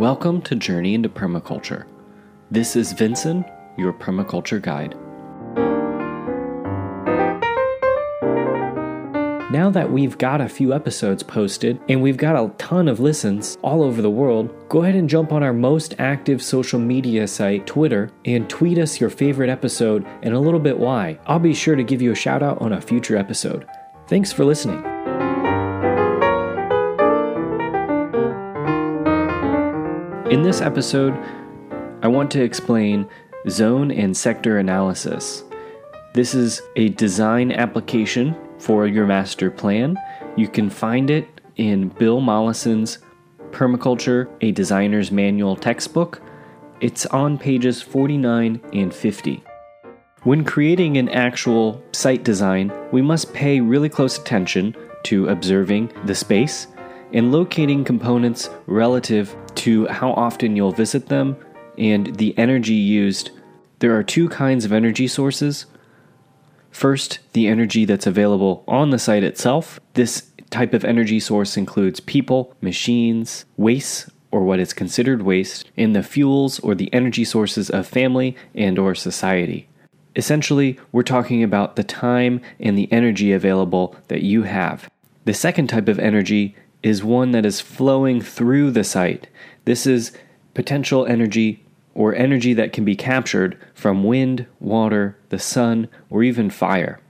Welcome to Journey into Permaculture. This is Vincent, your permaculture guide. Now that we've got a few episodes posted and we've got a ton of listens all over the world, go ahead and jump on our most active social media site, Twitter, and tweet us your favorite episode and a little bit why. I'll be sure to give you a shout out on a future episode. Thanks for listening. In this episode, I want to explain zone and sector analysis. This is a design application for your master plan. You can find it in Bill Mollison's Permaculture, a Designer's Manual textbook. It's on pages 49 and 50. When creating an actual site design, we must pay really close attention to observing the space and locating components relative to how often you'll visit them and the energy used. There are two kinds of energy sources First, the energy that's available on the site itself. This type of energy source includes people, machines, waste or what is considered waste, and the fuels or the energy sources of family and or society. Essentially, we're talking about the time and the energy available that you have. The second type of energy is one that is flowing through the site. This is potential energy or energy that can be captured from wind, water, the sun, or even fire.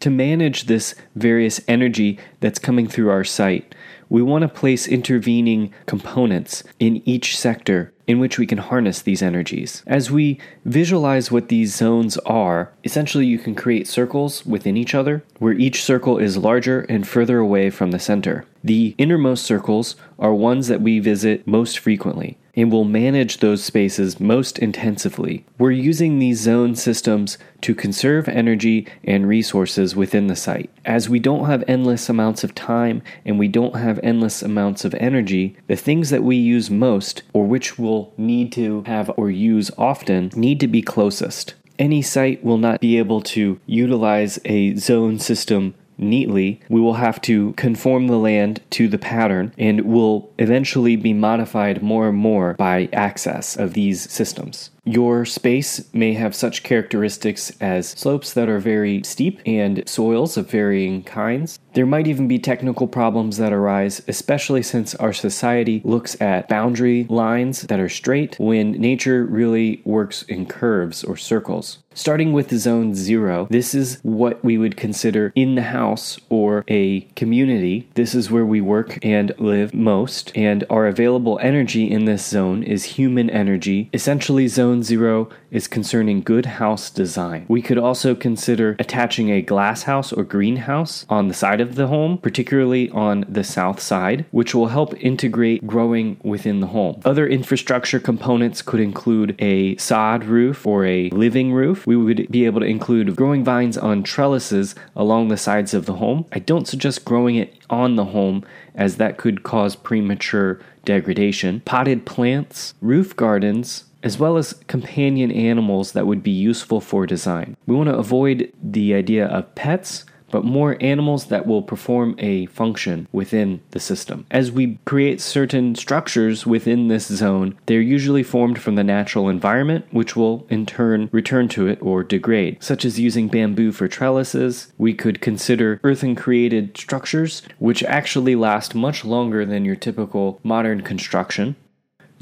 To manage this various energy that's coming through our site, we want to place intervening components in each sector in which we can harness these energies. As we visualize what these zones are, essentially you can create circles within each other, where each circle is larger and further away from the center. The innermost circles are ones that we visit most frequently and will manage those spaces most intensively. We're using these zone systems to conserve energy and resources within the site. As we don't have endless amounts of time and we don't have endless amounts of energy, the things that we use most or which we'll need to have or use often need to be closest. Any site will not be able to utilize a zone system neatly, we will have to conform the land to the pattern and will eventually be modified more and more by access of these systems. Your space may have such characteristics as slopes that are very steep and soils of varying kinds. There might even be technical problems that arise, especially since our society looks at boundary lines that are straight when nature really works in curves or circles. Starting with zone zero, this is what we would consider in the house or a community. This is where we work and live most, and our available energy in this zone is human energy. Essentially, zone Zero is concerning good house design. We could also consider attaching a glass house or greenhouse on the side of the home, particularly on the south side, which will help integrate growing within the home. Other infrastructure components could include a sod roof or a living roof. We would be able to include growing vines on trellises along the sides of the home. I don't suggest growing it on the home as that could cause premature degradation. Potted plants, roof gardens, as well as companion animals that would be useful for design. We want to avoid the idea of pets, but more animals that will perform a function within the system. As we create certain structures within this zone, they're usually formed from the natural environment, which will in turn return to it or degrade, such as using bamboo for trellises. We could consider earthen created structures, which actually last much longer than your typical modern construction.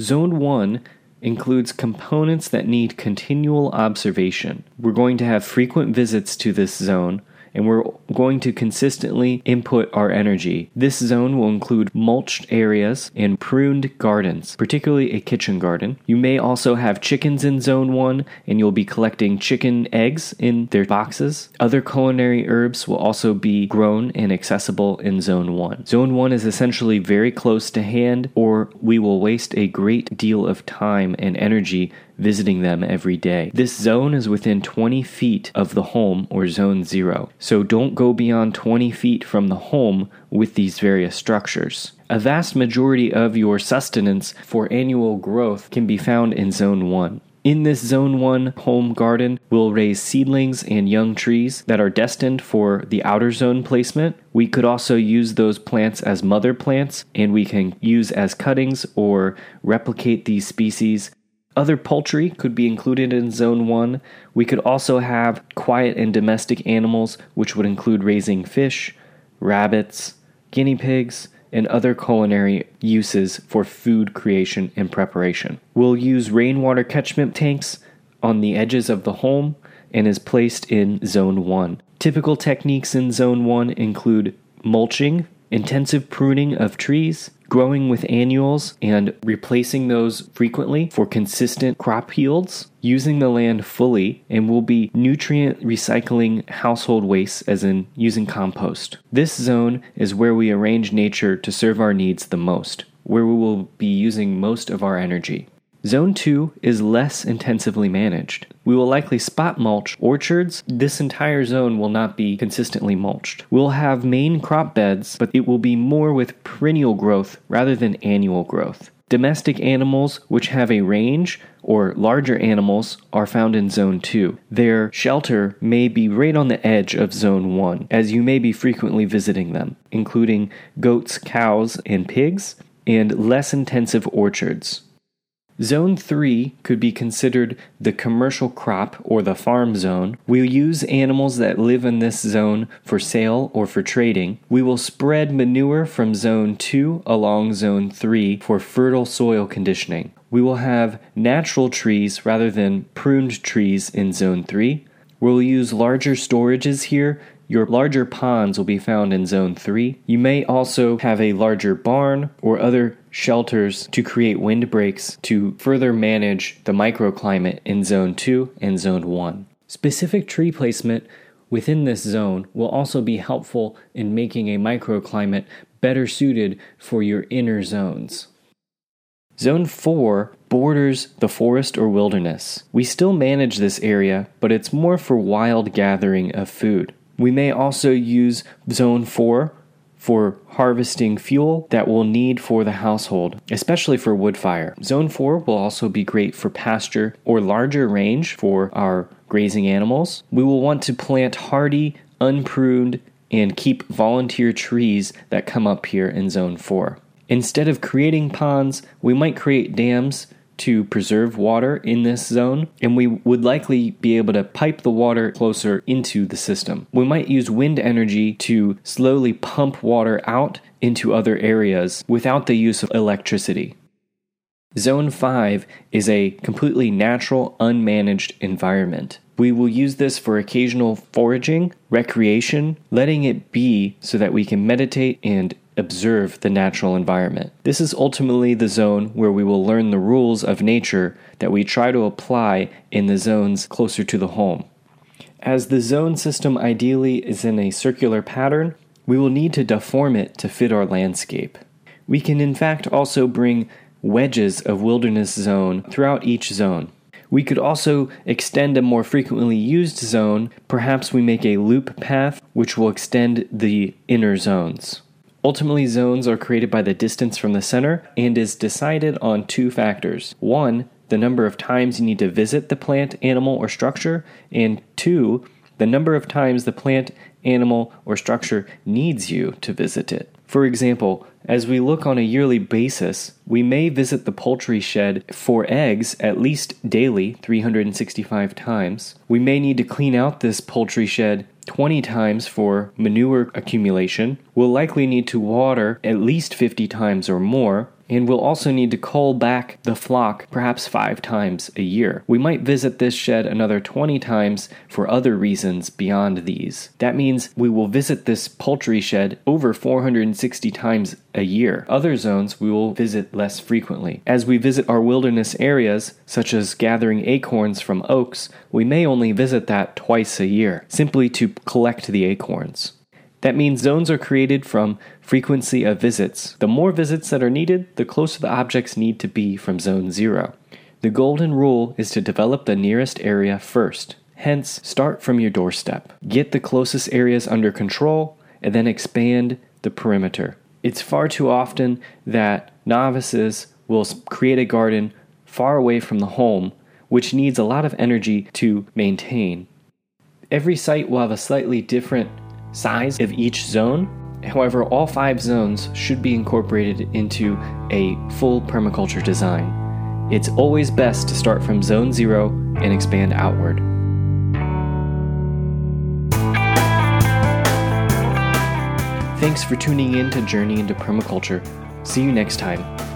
Zone 1 includes components that need continual observation. We're going to have frequent visits to this zone and we're going to consistently input our energy. This zone will include mulched areas and pruned gardens, particularly a kitchen garden. You may also have chickens in zone 1 and you'll be collecting chicken eggs in their boxes. Other culinary herbs will also be grown and accessible in zone 1. Zone 1 is essentially very close to hand or we will waste a great deal of time and energy visiting them every day. This zone is within 20 feet of the home or zone zero, so don't go beyond 20 feet from the home with these various structures. A vast majority of your sustenance for annual growth can be found in zone 1. In this Zone 1 home garden, we'll raise seedlings and young trees that are destined for the outer zone placement. We could also use those plants as mother plants, and we can use as cuttings or replicate these species. Other poultry could be included in Zone 1. We could also have quiet and domestic animals, which would include raising fish, rabbits, guinea pigs, and other culinary uses for food creation and preparation. We'll use rainwater catchment tanks on the edges of the home and is placed in Zone 1. Typical techniques in Zone 1 include mulching, intensive pruning of trees, growing with annuals and replacing those frequently for consistent crop yields, using the land fully, and will be nutrient recycling household waste, as in using compost. This zone is where we arrange nature to serve our needs the most, where we will be using most of our energy. Zone 2 is less intensively managed. We will likely spot mulch orchards. This entire zone will not be consistently mulched. We'll have main crop beds, but it will be more with perennial growth rather than annual growth. Domestic animals, which have a range, or larger animals, are found in Zone 2. Their shelter may be right on the edge of Zone 1, as you may be frequently visiting them, including goats, cows, and pigs, and less intensive orchards. Zone 3 could be considered the commercial crop or the farm zone. We'll use animals that live in this zone for sale or for trading. We will spread manure from Zone 2 along Zone 3 for fertile soil conditioning. We will have natural trees rather than pruned trees in Zone 3. We'll use larger storages here your larger ponds will be found in Zone 3. You may also have a larger barn or other shelters to create windbreaks to further manage the microclimate in Zone 2 and Zone 1. Specific tree placement within this zone will also be helpful in making a microclimate better suited for your inner zones. Zone 4 borders the forest or wilderness. We still manage this area, but it's more for wild gathering of food. We may also use Zone 4 for harvesting fuel that we'll need for the household, especially for wood fire. Zone 4 will also be great for pasture or larger range for our grazing animals. We will want to plant hardy, unpruned, and keep volunteer trees that come up here in Zone 4. Instead of creating ponds, we might create dams to preserve water in this zone, and we would likely be able to pipe the water closer into the system. We might use wind energy to slowly pump water out into other areas without the use of electricity. Zone 5 is a completely natural, unmanaged environment. We will use this for occasional foraging, recreation, letting it be so that we can meditate and observe the natural environment. This is ultimately the zone where we will learn the rules of nature that we try to apply in the zones closer to the home. As the zone system ideally is in a circular pattern, we will need to deform it to fit our landscape. We can, in fact, also bring wedges of wilderness zone throughout each zone. We could also extend a more frequently used zone. Perhaps we make a loop path which will extend the inner zones. Ultimately, zones are created by the distance from the center and is decided on two factors. One, the number of times you need to visit the plant, animal, or structure, and two, the number of times the plant, animal, or structure needs you to visit it. For example, as we look on a yearly basis, we may visit the poultry shed for eggs at least daily, 365 times. We may need to clean out this poultry shed 20 times for manure accumulation. We'll likely need to water at least 50 times or more and we'll also need to cull back the flock perhaps five times a year. We might visit this shed another 20 times for other reasons beyond these. That means we will visit this poultry shed over 460 times a year. Other zones we will visit less frequently. As we visit our wilderness areas, such as gathering acorns from oaks, we may only visit that twice a year, simply to collect the acorns. That means zones are created from frequency of visits. The more visits that are needed, the closer the objects need to be from zone 0. The golden rule is to develop the nearest area first. Hence, start from your doorstep. Get the closest areas under control and then expand the perimeter. It's far too often that novices will create a garden far away from the home which needs a lot of energy to maintain. Every site will have a slightly different size of each zone. However, all five zones should be incorporated into a full permaculture design. It's always best to start from zone zero and expand outward. Thanks for tuning in to Journey into Permaculture. See you next time.